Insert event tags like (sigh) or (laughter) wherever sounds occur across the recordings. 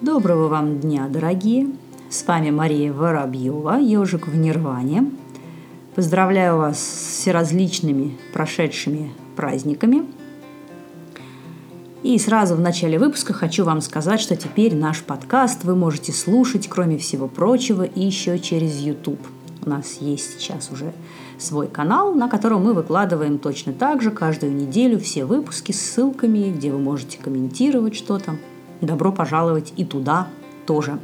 Доброго вам дня, дорогие! С вами Мария Воробьева, ежик в Нирване. Поздравляю вас с всеразличными прошедшими праздниками. И сразу в начале выпуска хочу вам сказать, что теперь наш подкаст вы можете слушать, кроме всего прочего, и еще через YouTube. У нас есть сейчас уже свой канал, на котором мы выкладываем точно так же каждую неделю все выпуски с ссылками, где вы можете комментировать что-то. Добро пожаловать и туда тоже.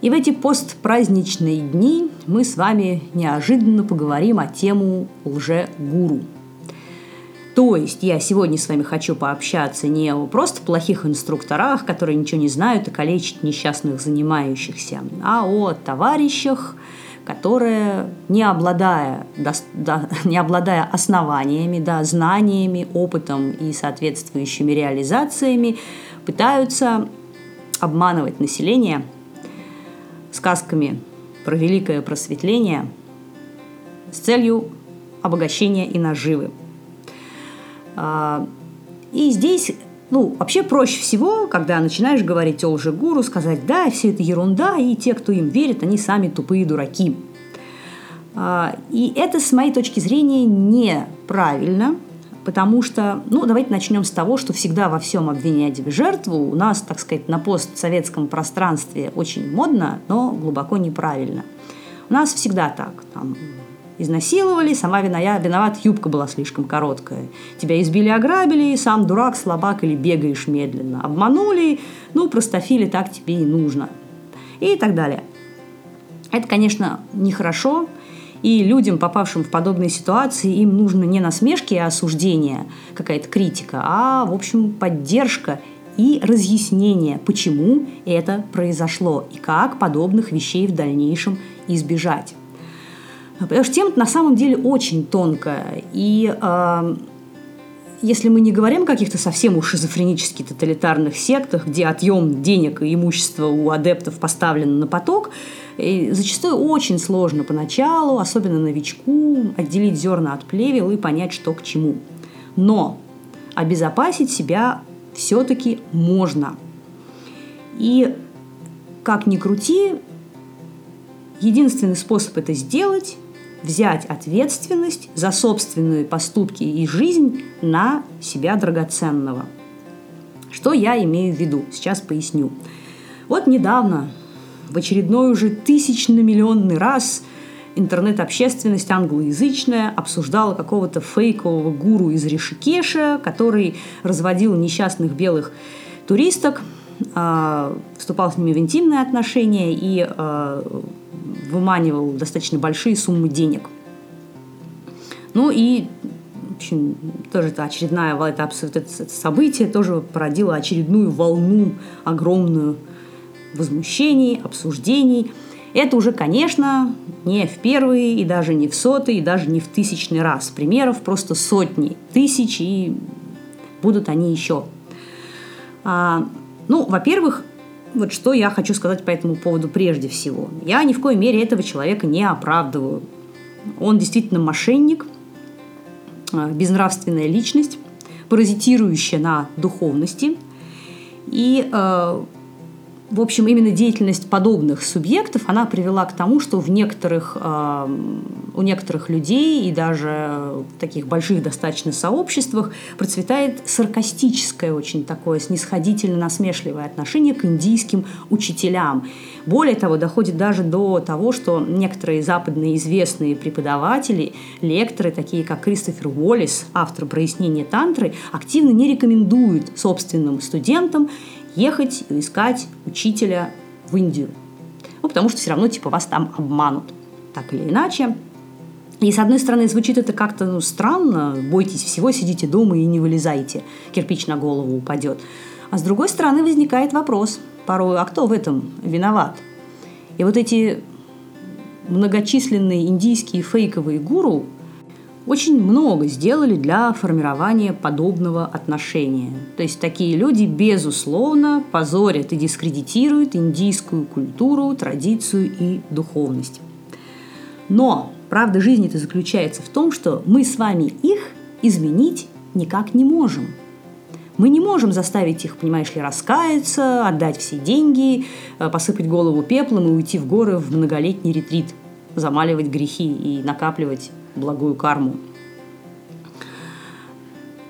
И в эти постпраздничные дни мы с вами неожиданно поговорим о тему лже-гуру. То есть я сегодня с вами хочу пообщаться не о просто плохих инструкторах, которые ничего не знают и калечат несчастных занимающихся, а о товарищах, которые, не обладая, да, (laughs) не обладая основаниями, да, знаниями, опытом и соответствующими реализациями, пытаются обманывать население сказками про великое просветление с целью обогащения и наживы. А, и здесь ну, вообще проще всего, когда начинаешь говорить о лжегуру, сказать, да, все это ерунда, и те, кто им верит, они сами тупые дураки. А, и это, с моей точки зрения, неправильно, потому что, ну, давайте начнем с того, что всегда во всем обвинять жертву у нас, так сказать, на постсоветском пространстве очень модно, но глубоко неправильно. У нас всегда так. Там, Изнасиловали, сама виная, виноват, юбка была слишком короткая. Тебя избили, ограбили, сам дурак, слабак или бегаешь медленно. Обманули, ну, простофили, так тебе и нужно. И так далее. Это, конечно, нехорошо, и людям, попавшим в подобные ситуации, им нужно не насмешки и осуждение, какая-то критика, а, в общем, поддержка и разъяснение, почему это произошло и как подобных вещей в дальнейшем избежать. Потому что тема на самом деле очень тонкая. И э, если мы не говорим о каких-то совсем уж шизофренически тоталитарных сектах, где отъем денег и имущества у адептов поставлен на поток, и зачастую очень сложно поначалу, особенно новичку, отделить зерна от плевел и понять, что к чему. Но обезопасить себя все-таки можно. И как ни крути, единственный способ это сделать взять ответственность за собственные поступки и жизнь на себя драгоценного. Что я имею в виду? Сейчас поясню. Вот недавно, в очередной уже тысячно-миллионный раз интернет-общественность англоязычная обсуждала какого-то фейкового гуру из Ришикеша, который разводил несчастных белых туристок, а, вступал с ними в интимные отношения и а, выманивал достаточно большие суммы денег. Ну и в общем, тоже это очередная это, это, событие тоже породило очередную волну огромную возмущений, обсуждений. Это уже, конечно, не в первый, и даже не в сотый, и даже не в тысячный раз. Примеров просто сотни, тысяч, и будут они еще. А, ну, во-первых, вот что я хочу сказать по этому поводу прежде всего. Я ни в коей мере этого человека не оправдываю. Он действительно мошенник, а, безнравственная личность, паразитирующая на духовности. И а, в общем, именно деятельность подобных субъектов, она привела к тому, что в некоторых, э, у некоторых людей и даже в таких больших достаточно сообществах процветает саркастическое очень такое снисходительно-насмешливое отношение к индийским учителям. Более того, доходит даже до того, что некоторые западные известные преподаватели, лекторы, такие как Кристофер Уоллес, автор прояснения тантры, активно не рекомендуют собственным студентам ехать и искать учителя в Индию. Ну, потому что все равно, типа, вас там обманут. Так или иначе. И, с одной стороны, звучит это как-то ну, странно. Бойтесь всего, сидите дома и не вылезайте. Кирпич на голову упадет. А с другой стороны, возникает вопрос порой, а кто в этом виноват? И вот эти многочисленные индийские фейковые гуру, очень много сделали для формирования подобного отношения. То есть такие люди, безусловно, позорят и дискредитируют индийскую культуру, традицию и духовность. Но правда жизни-то заключается в том, что мы с вами их изменить никак не можем. Мы не можем заставить их, понимаешь ли, раскаяться, отдать все деньги, э, посыпать голову пеплом и уйти в горы в многолетний ретрит, замаливать грехи и накапливать благую карму.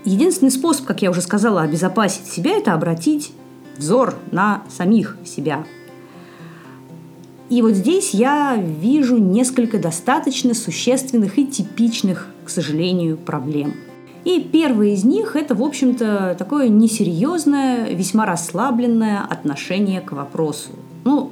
Единственный способ, как я уже сказала, обезопасить себя – это обратить взор на самих себя. И вот здесь я вижу несколько достаточно существенных и типичных, к сожалению, проблем – и первый из них – это, в общем-то, такое несерьезное, весьма расслабленное отношение к вопросу. Ну,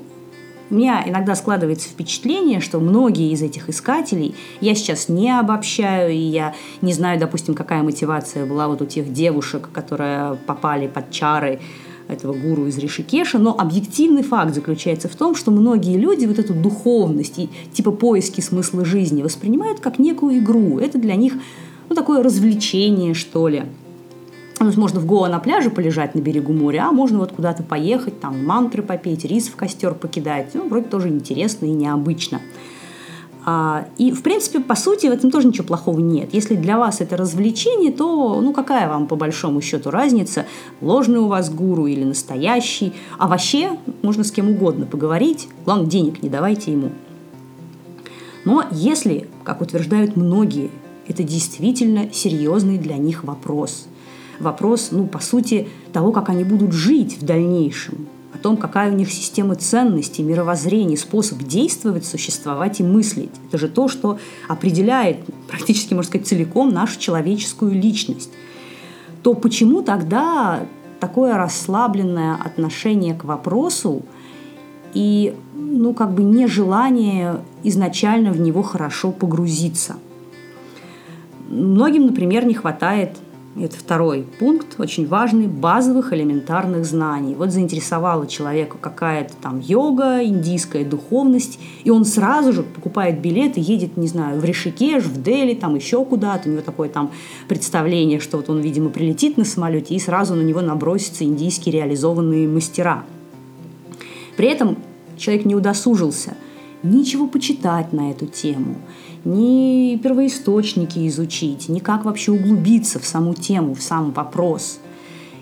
у меня иногда складывается впечатление, что многие из этих искателей, я сейчас не обобщаю, и я не знаю, допустим, какая мотивация была вот у тех девушек, которые попали под чары этого гуру из Ришикеша, но объективный факт заключается в том, что многие люди вот эту духовность и типа поиски смысла жизни воспринимают как некую игру. Это для них ну, такое развлечение, что ли. Можно в Гоа на пляже полежать на берегу моря, а можно вот куда-то поехать, там мантры попеть, рис в костер покидать. Ну, вроде тоже интересно и необычно. А, и, в принципе, по сути, в этом тоже ничего плохого нет. Если для вас это развлечение, то, ну, какая вам по большому счету разница, ложный у вас гуру или настоящий. А вообще, можно с кем угодно поговорить, главное, денег не давайте ему. Но если, как утверждают многие, это действительно серьезный для них вопрос. Вопрос, ну, по сути, того, как они будут жить в дальнейшем, о том, какая у них система ценностей, мировоззрений, способ действовать, существовать и мыслить. Это же то, что определяет практически, можно сказать, целиком нашу человеческую личность. То почему тогда такое расслабленное отношение к вопросу и, ну, как бы нежелание изначально в него хорошо погрузиться – Многим, например, не хватает это второй пункт, очень важный, базовых элементарных знаний. Вот заинтересовала человека какая-то там йога, индийская духовность, и он сразу же покупает билет и едет, не знаю, в Ришикеш, в Дели, там еще куда-то. У него такое там представление, что вот он, видимо, прилетит на самолете, и сразу на него набросятся индийские реализованные мастера. При этом человек не удосужился ничего почитать на эту тему – ни первоисточники изучить, ни как вообще углубиться в саму тему, в сам вопрос.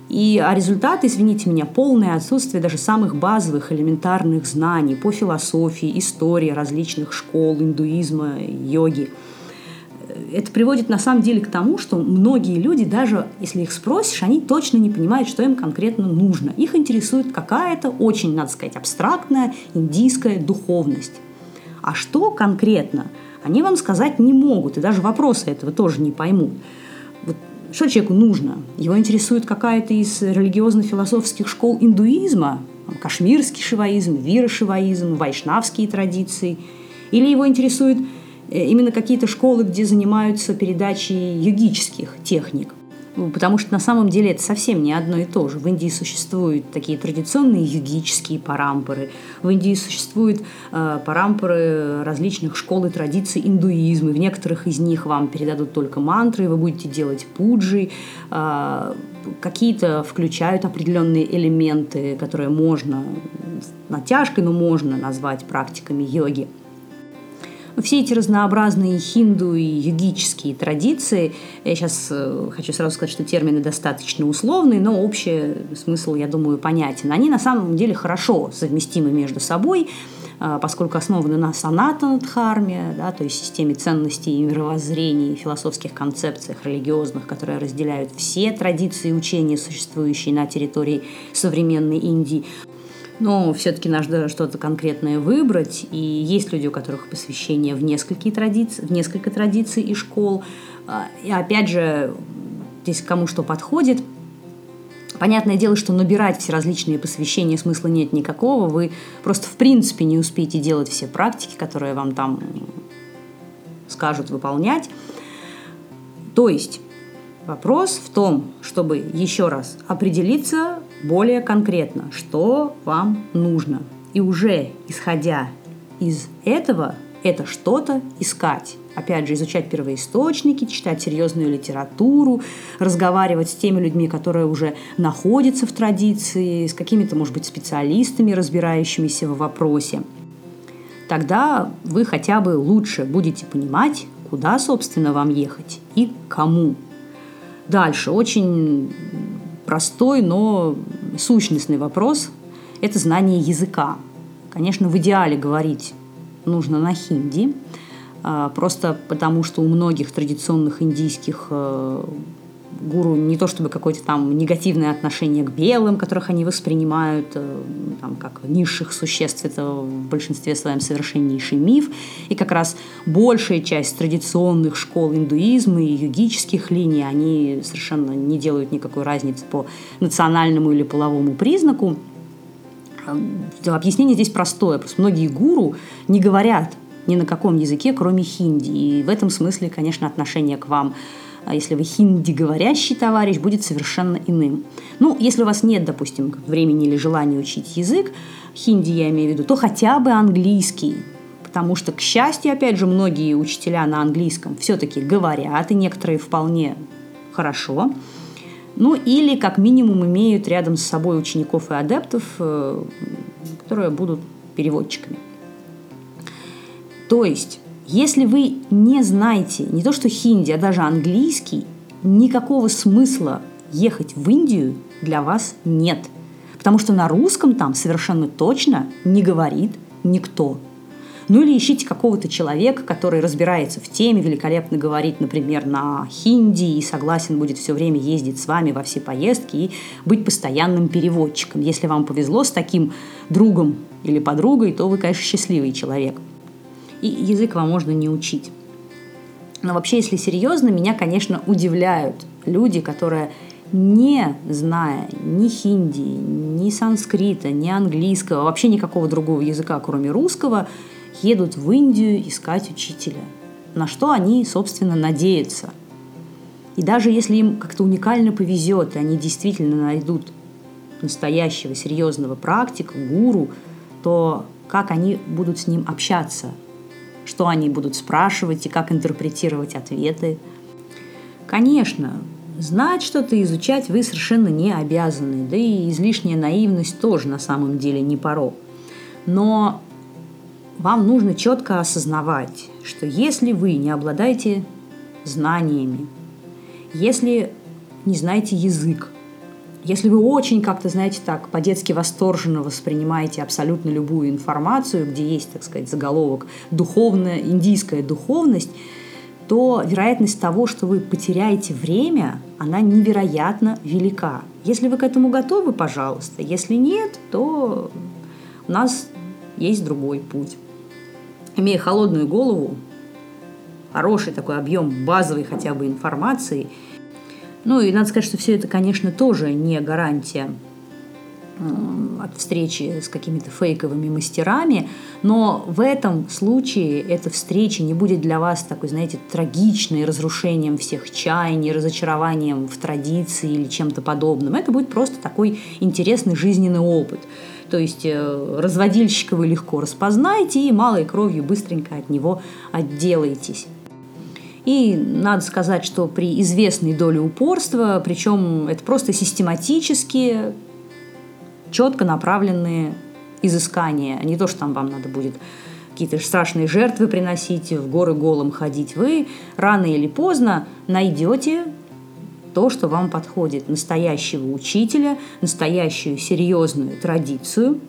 И а результат, извините меня, полное отсутствие даже самых базовых элементарных знаний по философии, истории различных школ, индуизма, йоги. Это приводит на самом деле к тому, что многие люди, даже если их спросишь, они точно не понимают, что им конкретно нужно. Их интересует какая-то очень, надо сказать, абстрактная индийская духовность. А что конкретно – они вам сказать не могут, и даже вопросы этого тоже не поймут. Вот что человеку нужно? Его интересует какая-то из религиозно-философских школ индуизма, кашмирский шиваизм, вира-шиваизм, вайшнавские традиции, или его интересуют э, именно какие-то школы, где занимаются передачей йогических техник. Ну, потому что на самом деле это совсем не одно и то же. В Индии существуют такие традиционные йогические парампоры. В Индии существуют э, парампоры различных школ и традиций индуизма. В некоторых из них вам передадут только мантры, вы будете делать пуджи. Э, какие-то включают определенные элементы, которые можно натяжкой, но можно назвать практиками йоги. Все эти разнообразные хинду и йогические традиции, я сейчас э, хочу сразу сказать, что термины достаточно условные, но общий смысл, я думаю, понятен. Они на самом деле хорошо совместимы между собой, э, поскольку основаны на санатанадхарме, да, то есть системе ценностей и мировоззрений, философских концепциях религиозных, которые разделяют все традиции и учения, существующие на территории современной Индии но все-таки надо что-то конкретное выбрать. И есть люди, у которых посвящение в несколько традиций, в несколько традиций и школ. А, и опять же, здесь кому что подходит. Понятное дело, что набирать все различные посвящения смысла нет никакого. Вы просто в принципе не успеете делать все практики, которые вам там скажут выполнять. То есть вопрос в том, чтобы еще раз определиться более конкретно, что вам нужно. И уже исходя из этого, это что-то искать. Опять же, изучать первоисточники, читать серьезную литературу, разговаривать с теми людьми, которые уже находятся в традиции, с какими-то, может быть, специалистами, разбирающимися в вопросе. Тогда вы хотя бы лучше будете понимать, куда, собственно, вам ехать и кому. Дальше очень простой, но сущностный вопрос – это знание языка. Конечно, в идеале говорить нужно на хинди, а, просто потому что у многих традиционных индийских э, гуру не то чтобы какое-то там негативное отношение к белым, которых они воспринимают э, там, как низших существ, это в большинстве своем совершеннейший миф. И как раз большая часть традиционных школ индуизма и йогических линий, они совершенно не делают никакой разницы по национальному или половому признаку. Э, объяснение здесь простое. Просто многие гуру не говорят ни на каком языке, кроме хинди. И в этом смысле, конечно, отношение к вам – если вы хинди говорящий товарищ, будет совершенно иным. Ну, если у вас нет, допустим, времени или желания учить язык, хинди я имею в виду, то хотя бы английский. Потому что, к счастью, опять же, многие учителя на английском все-таки говорят, и некоторые вполне хорошо. Ну, или как минимум имеют рядом с собой учеников и адептов, э, которые будут переводчиками. То есть если вы не знаете не то что хинди, а даже английский, никакого смысла ехать в Индию для вас нет. Потому что на русском там совершенно точно не говорит никто. Ну или ищите какого-то человека, который разбирается в теме, великолепно говорит, например, на хинди и согласен будет все время ездить с вами во все поездки и быть постоянным переводчиком. Если вам повезло с таким другом или подругой, то вы, конечно, счастливый человек – и язык вам можно не учить. Но вообще, если серьезно, меня, конечно, удивляют люди, которые не зная ни хинди, ни санскрита, ни английского, вообще никакого другого языка, кроме русского, едут в Индию искать учителя. На что они, собственно, надеются. И даже если им как-то уникально повезет, и они действительно найдут настоящего серьезного практика, гуру, то как они будут с ним общаться, что они будут спрашивать и как интерпретировать ответы. Конечно, знать что-то, изучать вы совершенно не обязаны, да и излишняя наивность тоже на самом деле не порог. Но вам нужно четко осознавать, что если вы не обладаете знаниями, если не знаете язык, если вы очень как-то, знаете, так по-детски восторженно воспринимаете абсолютно любую информацию, где есть, так сказать, заголовок «духовная, индийская духовность», то вероятность того, что вы потеряете время, она невероятно велика. Если вы к этому готовы, пожалуйста. Если нет, то у нас есть другой путь. Имея холодную голову, хороший такой объем базовой хотя бы информации – ну и надо сказать, что все это, конечно, тоже не гарантия от встречи с какими-то фейковыми мастерами, но в этом случае эта встреча не будет для вас такой, знаете, трагичной, разрушением всех чаяний, разочарованием в традиции или чем-то подобным. Это будет просто такой интересный жизненный опыт. То есть э, разводильщика вы легко распознаете и малой кровью быстренько от него отделаетесь. И надо сказать, что при известной доле упорства, причем это просто систематические, четко направленные изыскания, а не то, что там вам надо будет какие-то страшные жертвы приносить, в горы голым ходить, вы рано или поздно найдете то, что вам подходит, настоящего учителя, настоящую серьезную традицию.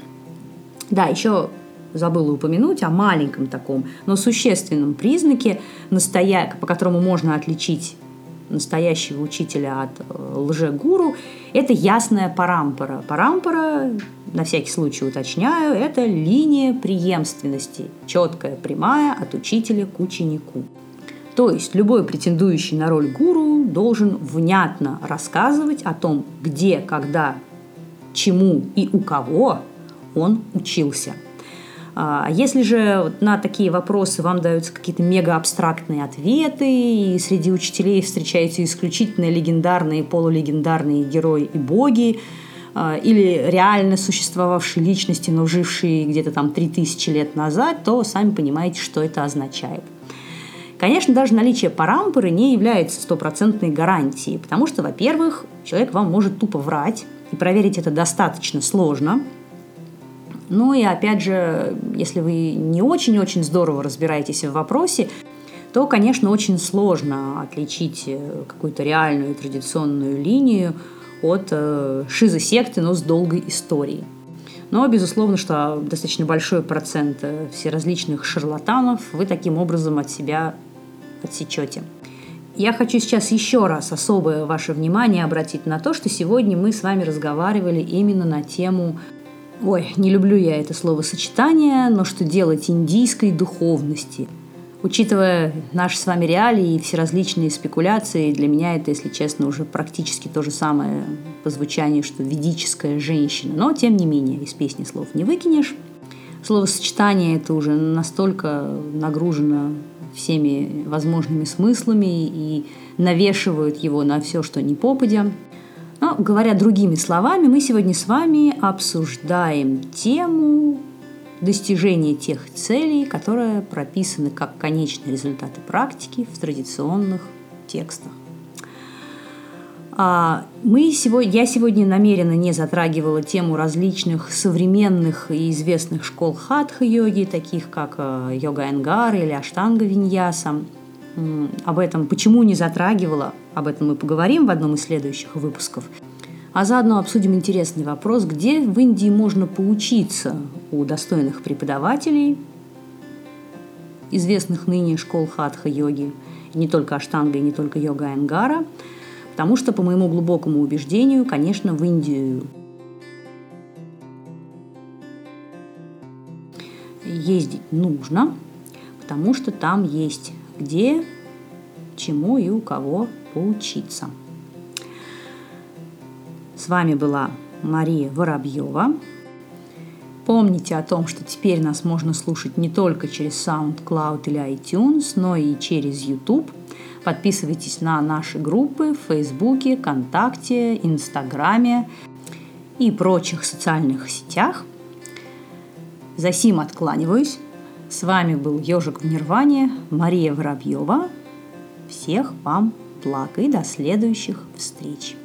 Да, еще забыла упомянуть о маленьком таком, но существенном признаке, настоя... по которому можно отличить настоящего учителя от э, лжегуру, это ясная парампора. Парампора, на всякий случай уточняю, это линия преемственности, четкая, прямая от учителя к ученику. То есть любой претендующий на роль гуру должен внятно рассказывать о том, где, когда, чему и у кого он учился – а если же на такие вопросы вам даются какие-то мега-абстрактные ответы, и среди учителей встречаются исключительно легендарные, полулегендарные герои и боги, а, или реально существовавшие личности, но жившие где-то там 3000 лет назад, то сами понимаете, что это означает. Конечно, даже наличие парампоры не является стопроцентной гарантией, потому что, во-первых, человек вам может тупо врать, и проверить это достаточно сложно – ну и опять же, если вы не очень-очень здорово разбираетесь в вопросе, то, конечно, очень сложно отличить э, какую-то реальную традиционную линию от э, шизосекты, но с долгой историей. Но, безусловно, что достаточно большой процент э, всеразличных шарлатанов вы таким образом от себя отсечете. Я хочу сейчас еще раз особое ваше внимание обратить на то, что сегодня мы с вами разговаривали именно на тему Ой, не люблю я это словосочетание, но что делать индийской духовности – Учитывая наши с вами реалии и все различные спекуляции, для меня это, если честно, уже практически то же самое по звучанию, что ведическая женщина. Но, тем не менее, из песни слов не выкинешь. Словосочетание это уже настолько нагружено всеми возможными смыслами и навешивают его на все, что не попадя. Но, говоря другими словами, мы сегодня с вами обсуждаем тему достижения тех целей, которые прописаны как конечные результаты практики в традиционных текстах. А, мы сегодня, я сегодня намеренно не затрагивала тему различных современных и известных школ хатха-йоги, таких как э, йога Энгар или аштанга виньяса. Об этом почему не затрагивала, об этом мы поговорим в одном из следующих выпусков. А заодно обсудим интересный вопрос, где в Индии можно поучиться у достойных преподавателей, известных ныне школ хатха-йоги, не только аштанга и не только йога Энгара, потому что, по моему глубокому убеждению, конечно, в Индию ездить нужно, потому что там есть где, чему и у кого поучиться – с вами была Мария Воробьева. Помните о том, что теперь нас можно слушать не только через SoundCloud или iTunes, но и через YouTube. Подписывайтесь на наши группы в Фейсбуке, ВКонтакте, Инстаграме и прочих социальных сетях. За сим откланиваюсь. С вами был Ежик в Нирване, Мария Воробьева. Всех вам благ и до следующих встреч!